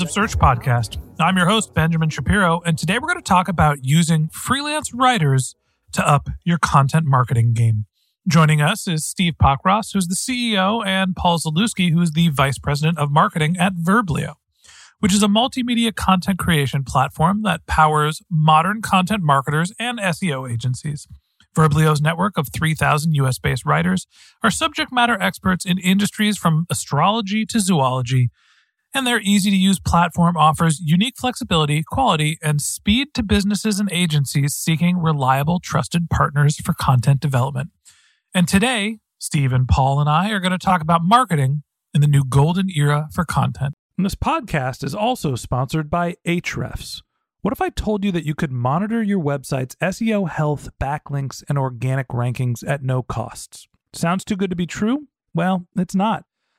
Of Search podcast. I'm your host, Benjamin Shapiro, and today we're going to talk about using freelance writers to up your content marketing game. Joining us is Steve Pockross, who's the CEO, and Paul Zalewski, who's the Vice President of Marketing at Verblio, which is a multimedia content creation platform that powers modern content marketers and SEO agencies. Verblio's network of 3,000 US based writers are subject matter experts in industries from astrology to zoology and their easy to use platform offers unique flexibility, quality, and speed to businesses and agencies seeking reliable, trusted partners for content development. And today, Steve and Paul and I are going to talk about marketing in the new golden era for content. And this podcast is also sponsored by Ahrefs. What if I told you that you could monitor your website's SEO health, backlinks, and organic rankings at no costs? Sounds too good to be true? Well, it's not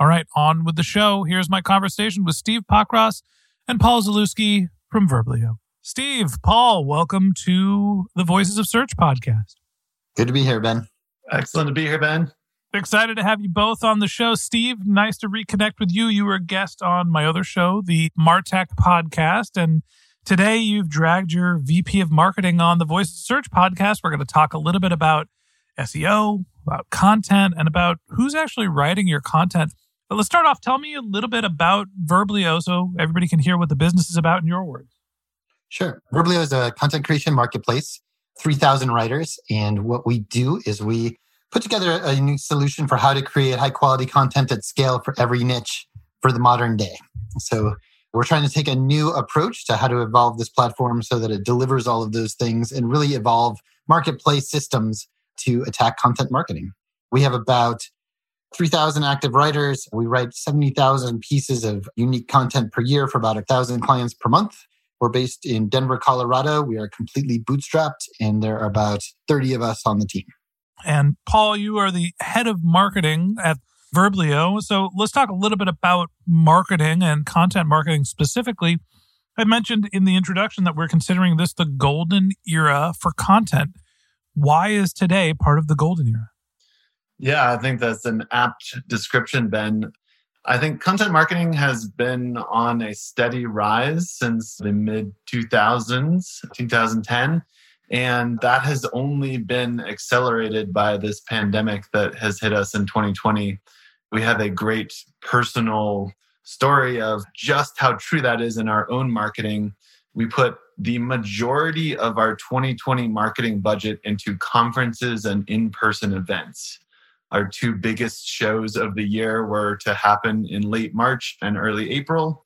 All right, on with the show. Here's my conversation with Steve Pockross and Paul Zalewski from Verblio. Steve, Paul, welcome to the Voices of Search podcast. Good to be here, Ben. Excellent to be here, Ben. Excited to have you both on the show. Steve, nice to reconnect with you. You were a guest on my other show, the Martech podcast. And today you've dragged your VP of marketing on the Voices of Search podcast. We're going to talk a little bit about SEO, about content, and about who's actually writing your content. But let's start off. Tell me a little bit about Verblio so everybody can hear what the business is about in your words. Sure. Verblio is a content creation marketplace, 3,000 writers. And what we do is we put together a unique solution for how to create high quality content at scale for every niche for the modern day. So we're trying to take a new approach to how to evolve this platform so that it delivers all of those things and really evolve marketplace systems to attack content marketing. We have about 3,000 active writers. We write 70,000 pieces of unique content per year for about 1,000 clients per month. We're based in Denver, Colorado. We are completely bootstrapped, and there are about 30 of us on the team. And Paul, you are the head of marketing at Verblio. So let's talk a little bit about marketing and content marketing specifically. I mentioned in the introduction that we're considering this the golden era for content. Why is today part of the golden era? Yeah, I think that's an apt description, Ben. I think content marketing has been on a steady rise since the mid 2000s, 2010. And that has only been accelerated by this pandemic that has hit us in 2020. We have a great personal story of just how true that is in our own marketing. We put the majority of our 2020 marketing budget into conferences and in person events. Our two biggest shows of the year were to happen in late March and early April,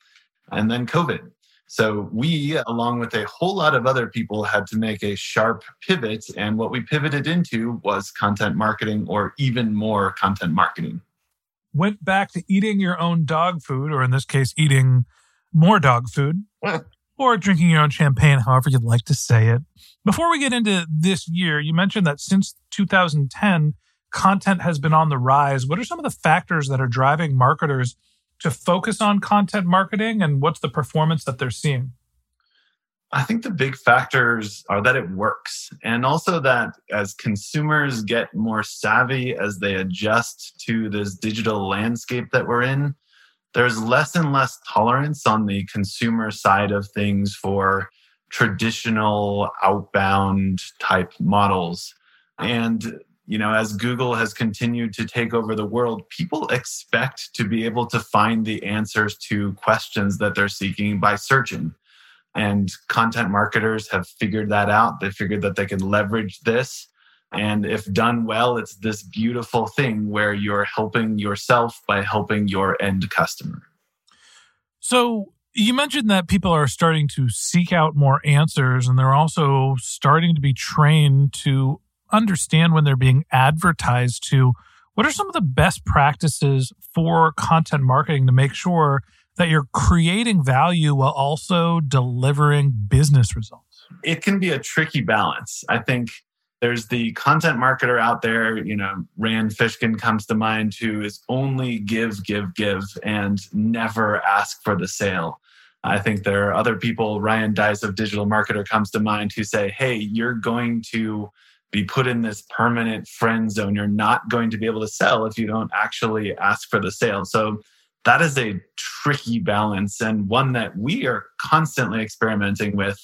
and then COVID. So we, along with a whole lot of other people, had to make a sharp pivot. And what we pivoted into was content marketing or even more content marketing. Went back to eating your own dog food, or in this case, eating more dog food, or drinking your own champagne, however you'd like to say it. Before we get into this year, you mentioned that since 2010, content has been on the rise. What are some of the factors that are driving marketers to focus on content marketing and what's the performance that they're seeing? I think the big factors are that it works. And also that as consumers get more savvy as they adjust to this digital landscape that we're in, there's less and less tolerance on the consumer side of things for traditional outbound type models. And you know, as Google has continued to take over the world, people expect to be able to find the answers to questions that they're seeking by searching. And content marketers have figured that out. They figured that they can leverage this. And if done well, it's this beautiful thing where you're helping yourself by helping your end customer. So, you mentioned that people are starting to seek out more answers and they're also starting to be trained to understand when they're being advertised to. What are some of the best practices for content marketing to make sure that you're creating value while also delivering business results? It can be a tricky balance. I think there's the content marketer out there, you know, Rand Fishkin comes to mind, who is only give, give, give, and never ask for the sale. I think there are other people, Ryan Deiss of Digital Marketer comes to mind, who say, hey, you're going to be put in this permanent friend zone. You're not going to be able to sell if you don't actually ask for the sale. So that is a tricky balance and one that we are constantly experimenting with.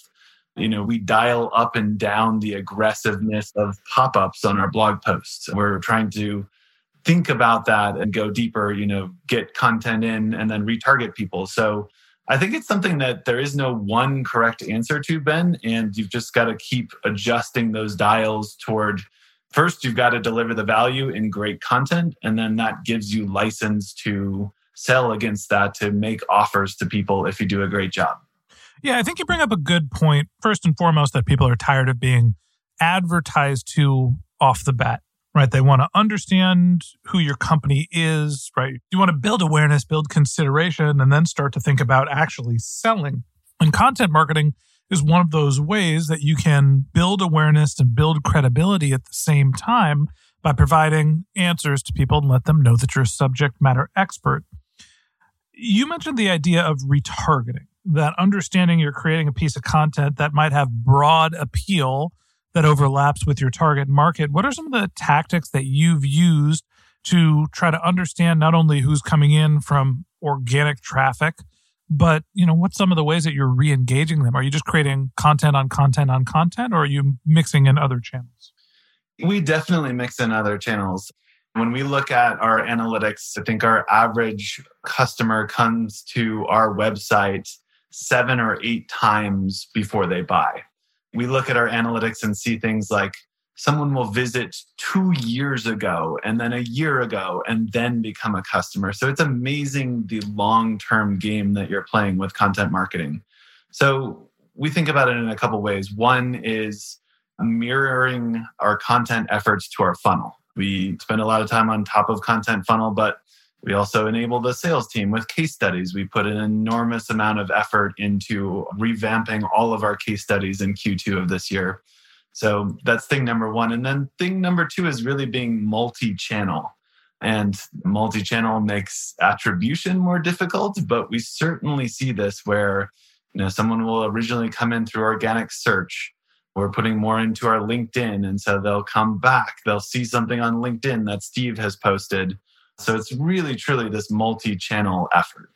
You know, we dial up and down the aggressiveness of pop ups on our blog posts. We're trying to think about that and go deeper, you know, get content in and then retarget people. So I think it's something that there is no one correct answer to, Ben, and you've just got to keep adjusting those dials toward first, you've got to deliver the value in great content, and then that gives you license to sell against that to make offers to people if you do a great job. Yeah, I think you bring up a good point. First and foremost, that people are tired of being advertised to off the bat right? They want to understand who your company is, right? You want to build awareness, build consideration, and then start to think about actually selling. And content marketing is one of those ways that you can build awareness and build credibility at the same time by providing answers to people and let them know that you're a subject matter expert. You mentioned the idea of retargeting, that understanding you're creating a piece of content that might have broad appeal that overlaps with your target market. What are some of the tactics that you've used to try to understand not only who's coming in from organic traffic, but you know what's some of the ways that you're re-engaging them? Are you just creating content on content on content, or are you mixing in other channels? We definitely mix in other channels. When we look at our analytics, I think our average customer comes to our website seven or eight times before they buy we look at our analytics and see things like someone will visit two years ago and then a year ago and then become a customer. So it's amazing the long term game that you're playing with content marketing. So we think about it in a couple ways. One is mirroring our content efforts to our funnel. We spend a lot of time on top of content funnel, but we also enable the sales team with case studies. We put an enormous amount of effort into revamping all of our case studies in Q2 of this year. So that's thing number one. And then thing number two is really being multi channel. And multi channel makes attribution more difficult, but we certainly see this where you know someone will originally come in through organic search we're putting more into our LinkedIn. And so they'll come back, they'll see something on LinkedIn that Steve has posted, so it's really, truly this multi channel effort.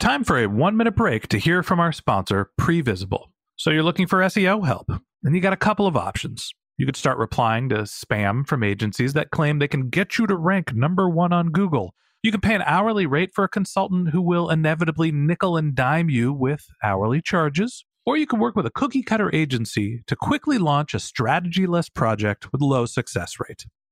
Time for a one minute break to hear from our sponsor, Previsible. So you're looking for SEO help, and you got a couple of options. You could start replying to spam from agencies that claim they can get you to rank number one on Google. You can pay an hourly rate for a consultant who will inevitably nickel and dime you with hourly charges. Or you can work with a cookie cutter agency to quickly launch a strategy less project with low success rate.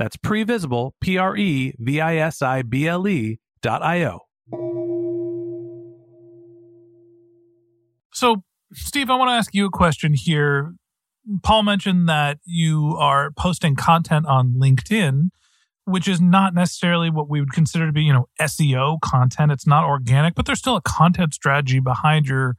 That's previsible, P R E V I S I B L E dot I O. So, Steve, I want to ask you a question here. Paul mentioned that you are posting content on LinkedIn, which is not necessarily what we would consider to be, you know, SEO content. It's not organic, but there's still a content strategy behind your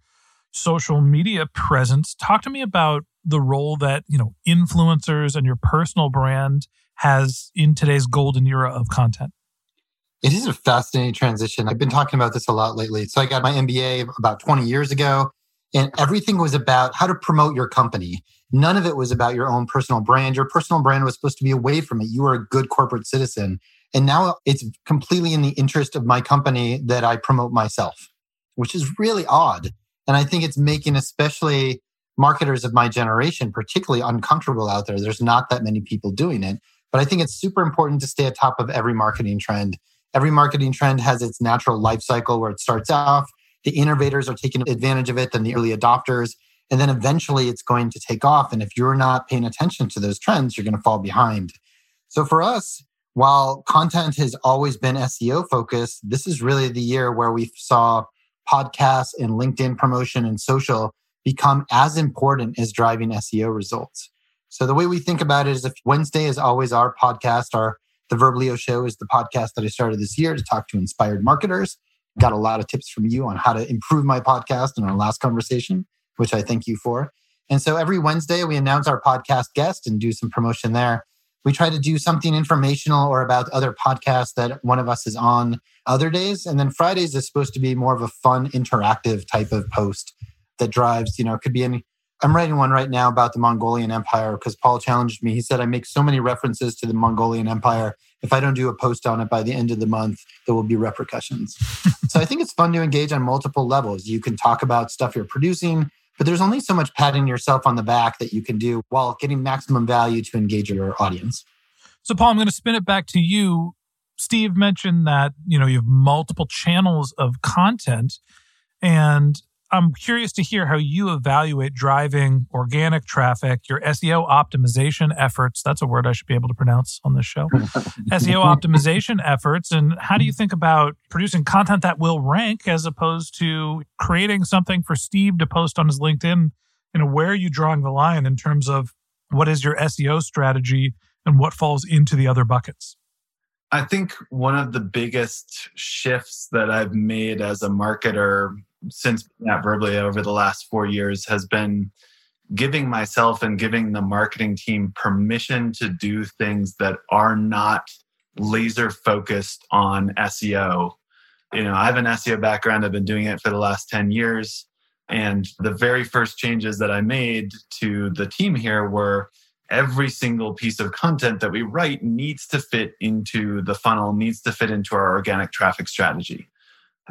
social media presence. Talk to me about the role that, you know, influencers and your personal brand has in today's golden era of content. It is a fascinating transition. I've been talking about this a lot lately. So I got my MBA about 20 years ago, and everything was about how to promote your company. None of it was about your own personal brand. Your personal brand was supposed to be away from it. You were a good corporate citizen. And now it's completely in the interest of my company that I promote myself, which is really odd. And I think it's making especially marketers of my generation particularly uncomfortable out there. There's not that many people doing it. But I think it's super important to stay atop of every marketing trend. Every marketing trend has its natural life cycle where it starts off. The innovators are taking advantage of it, then the early adopters. And then eventually it's going to take off. And if you're not paying attention to those trends, you're going to fall behind. So for us, while content has always been SEO focused, this is really the year where we saw podcasts and LinkedIn promotion and social become as important as driving SEO results. So the way we think about it is if Wednesday is always our podcast, our the Verblio show is the podcast that I started this year to talk to inspired marketers. Got a lot of tips from you on how to improve my podcast in our last conversation which I thank you for. And so every Wednesday, we announce our podcast guest and do some promotion there. We try to do something informational or about other podcasts that one of us is on other days. And then Fridays is supposed to be more of a fun, interactive type of post that drives, you know, it could be any. I'm writing one right now about the Mongolian Empire because Paul challenged me. He said, I make so many references to the Mongolian Empire. If I don't do a post on it by the end of the month, there will be repercussions. so I think it's fun to engage on multiple levels. You can talk about stuff you're producing, but there's only so much patting yourself on the back that you can do while getting maximum value to engage your audience. So, Paul, I'm going to spin it back to you. Steve mentioned that you know you have multiple channels of content, and I'm curious to hear how you evaluate driving organic traffic, your SEO optimization efforts. That's a word I should be able to pronounce on this show. SEO optimization efforts. And how do you think about producing content that will rank as opposed to creating something for Steve to post on his LinkedIn? You know, where are you drawing the line in terms of what is your SEO strategy and what falls into the other buckets? I think one of the biggest shifts that I've made as a marketer since at Verblio over the last four years has been giving myself and giving the marketing team permission to do things that are not laser focused on SEO. You know, I have an SEO background, I've been doing it for the last 10 years. And the very first changes that I made to the team here were every single piece of content that we write needs to fit into the funnel, needs to fit into our organic traffic strategy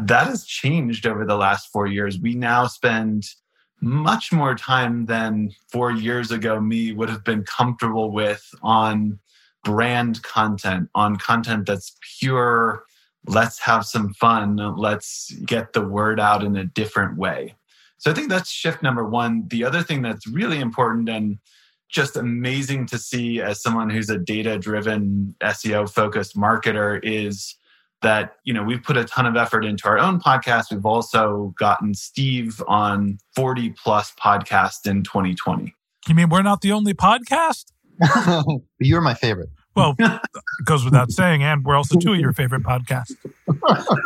that has changed over the last four years. We now spend much more time than four years ago me would have been comfortable with on brand content, on content that's pure, let's have some fun, let's get the word out in a different way. So I think that's shift number one. The other thing that's really important and just amazing to see as someone who's a data driven SEO focused marketer is that you know we've put a ton of effort into our own podcast we've also gotten steve on 40 plus podcasts in 2020 you mean we're not the only podcast you're my favorite well it goes without saying and we're also two of your favorite podcasts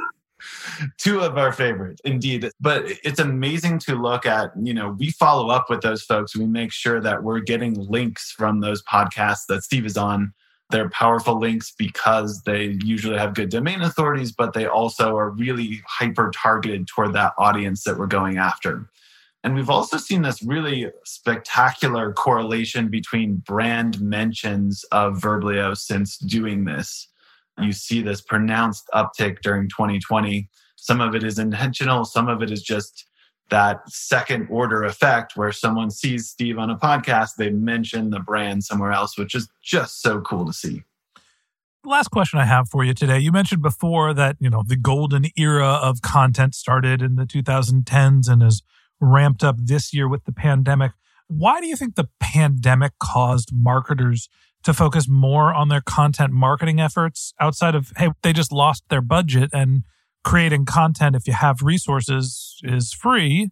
Two of our favorites, indeed. But it's amazing to look at, you know, we follow up with those folks. We make sure that we're getting links from those podcasts that Steve is on. They're powerful links because they usually have good domain authorities, but they also are really hyper targeted toward that audience that we're going after. And we've also seen this really spectacular correlation between brand mentions of Verblio since doing this. You see this pronounced uptick during 2020. Some of it is intentional, some of it is just that second order effect where someone sees Steve on a podcast, they mention the brand somewhere else, which is just so cool to see. Last question I have for you today. You mentioned before that, you know, the golden era of content started in the 2010s and has ramped up this year with the pandemic. Why do you think the pandemic caused marketers to focus more on their content marketing efforts outside of, hey, they just lost their budget and creating content, if you have resources, is free?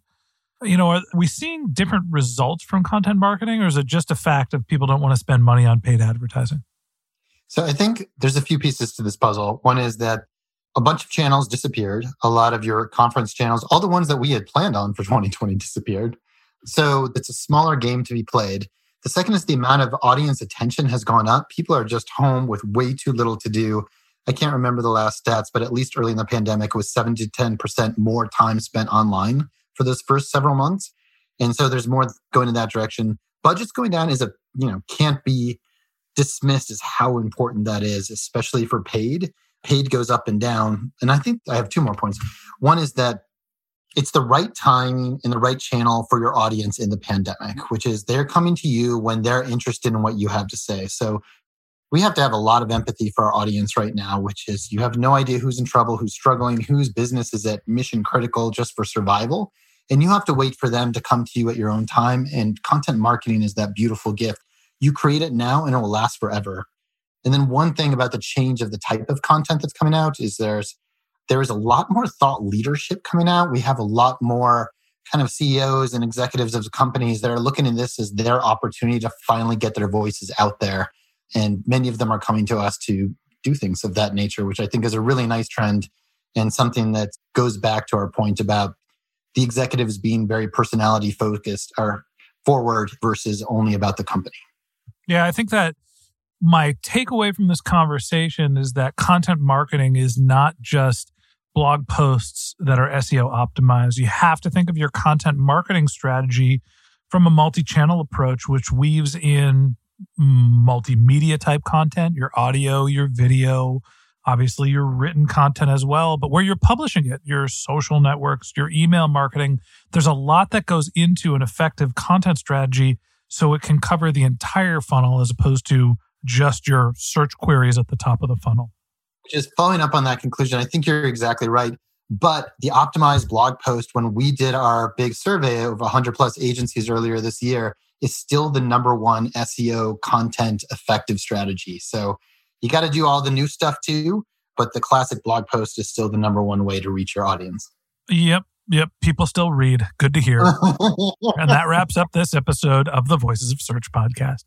You know, are we seeing different results from content marketing, or is it just a fact of people don't want to spend money on paid advertising? So I think there's a few pieces to this puzzle. One is that a bunch of channels disappeared. A lot of your conference channels, all the ones that we had planned on for 2020 disappeared. So it's a smaller game to be played. The second is the amount of audience attention has gone up. People are just home with way too little to do. I can't remember the last stats, but at least early in the pandemic, it was 7 to 10% more time spent online for those first several months. And so there's more going in that direction. Budgets going down is a, you know, can't be dismissed as how important that is, especially for paid paid goes up and down. And I think I have two more points. One is that it's the right timing and the right channel for your audience in the pandemic, which is they're coming to you when they're interested in what you have to say. So we have to have a lot of empathy for our audience right now, which is you have no idea who's in trouble, who's struggling, whose business is at mission critical just for survival. And you have to wait for them to come to you at your own time. And content marketing is that beautiful gift. You create it now and it will last forever. And then one thing about the change of the type of content that's coming out is there's there is a lot more thought leadership coming out. We have a lot more kind of CEOs and executives of companies that are looking at this as their opportunity to finally get their voices out there. And many of them are coming to us to do things of that nature, which I think is a really nice trend and something that goes back to our point about the executives being very personality focused or forward versus only about the company. Yeah, I think that my takeaway from this conversation is that content marketing is not just blog posts that are SEO optimized. You have to think of your content marketing strategy from a multi channel approach, which weaves in multimedia type content, your audio, your video, obviously your written content as well, but where you're publishing it, your social networks, your email marketing. There's a lot that goes into an effective content strategy so it can cover the entire funnel as opposed to just your search queries at the top of the funnel. Just following up on that conclusion, I think you're exactly right. But the optimized blog post, when we did our big survey of 100 plus agencies earlier this year, is still the number one SEO content effective strategy. So you got to do all the new stuff too, but the classic blog post is still the number one way to reach your audience. Yep. Yep. People still read. Good to hear. and that wraps up this episode of the Voices of Search podcast.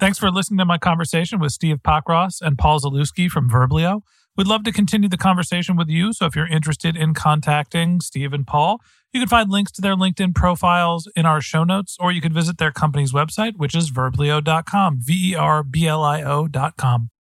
Thanks for listening to my conversation with Steve Pockross and Paul Zalewski from Verblio. We'd love to continue the conversation with you. So if you're interested in contacting Steve and Paul, you can find links to their LinkedIn profiles in our show notes, or you can visit their company's website, which is verblio.com, V E R B L I O.com.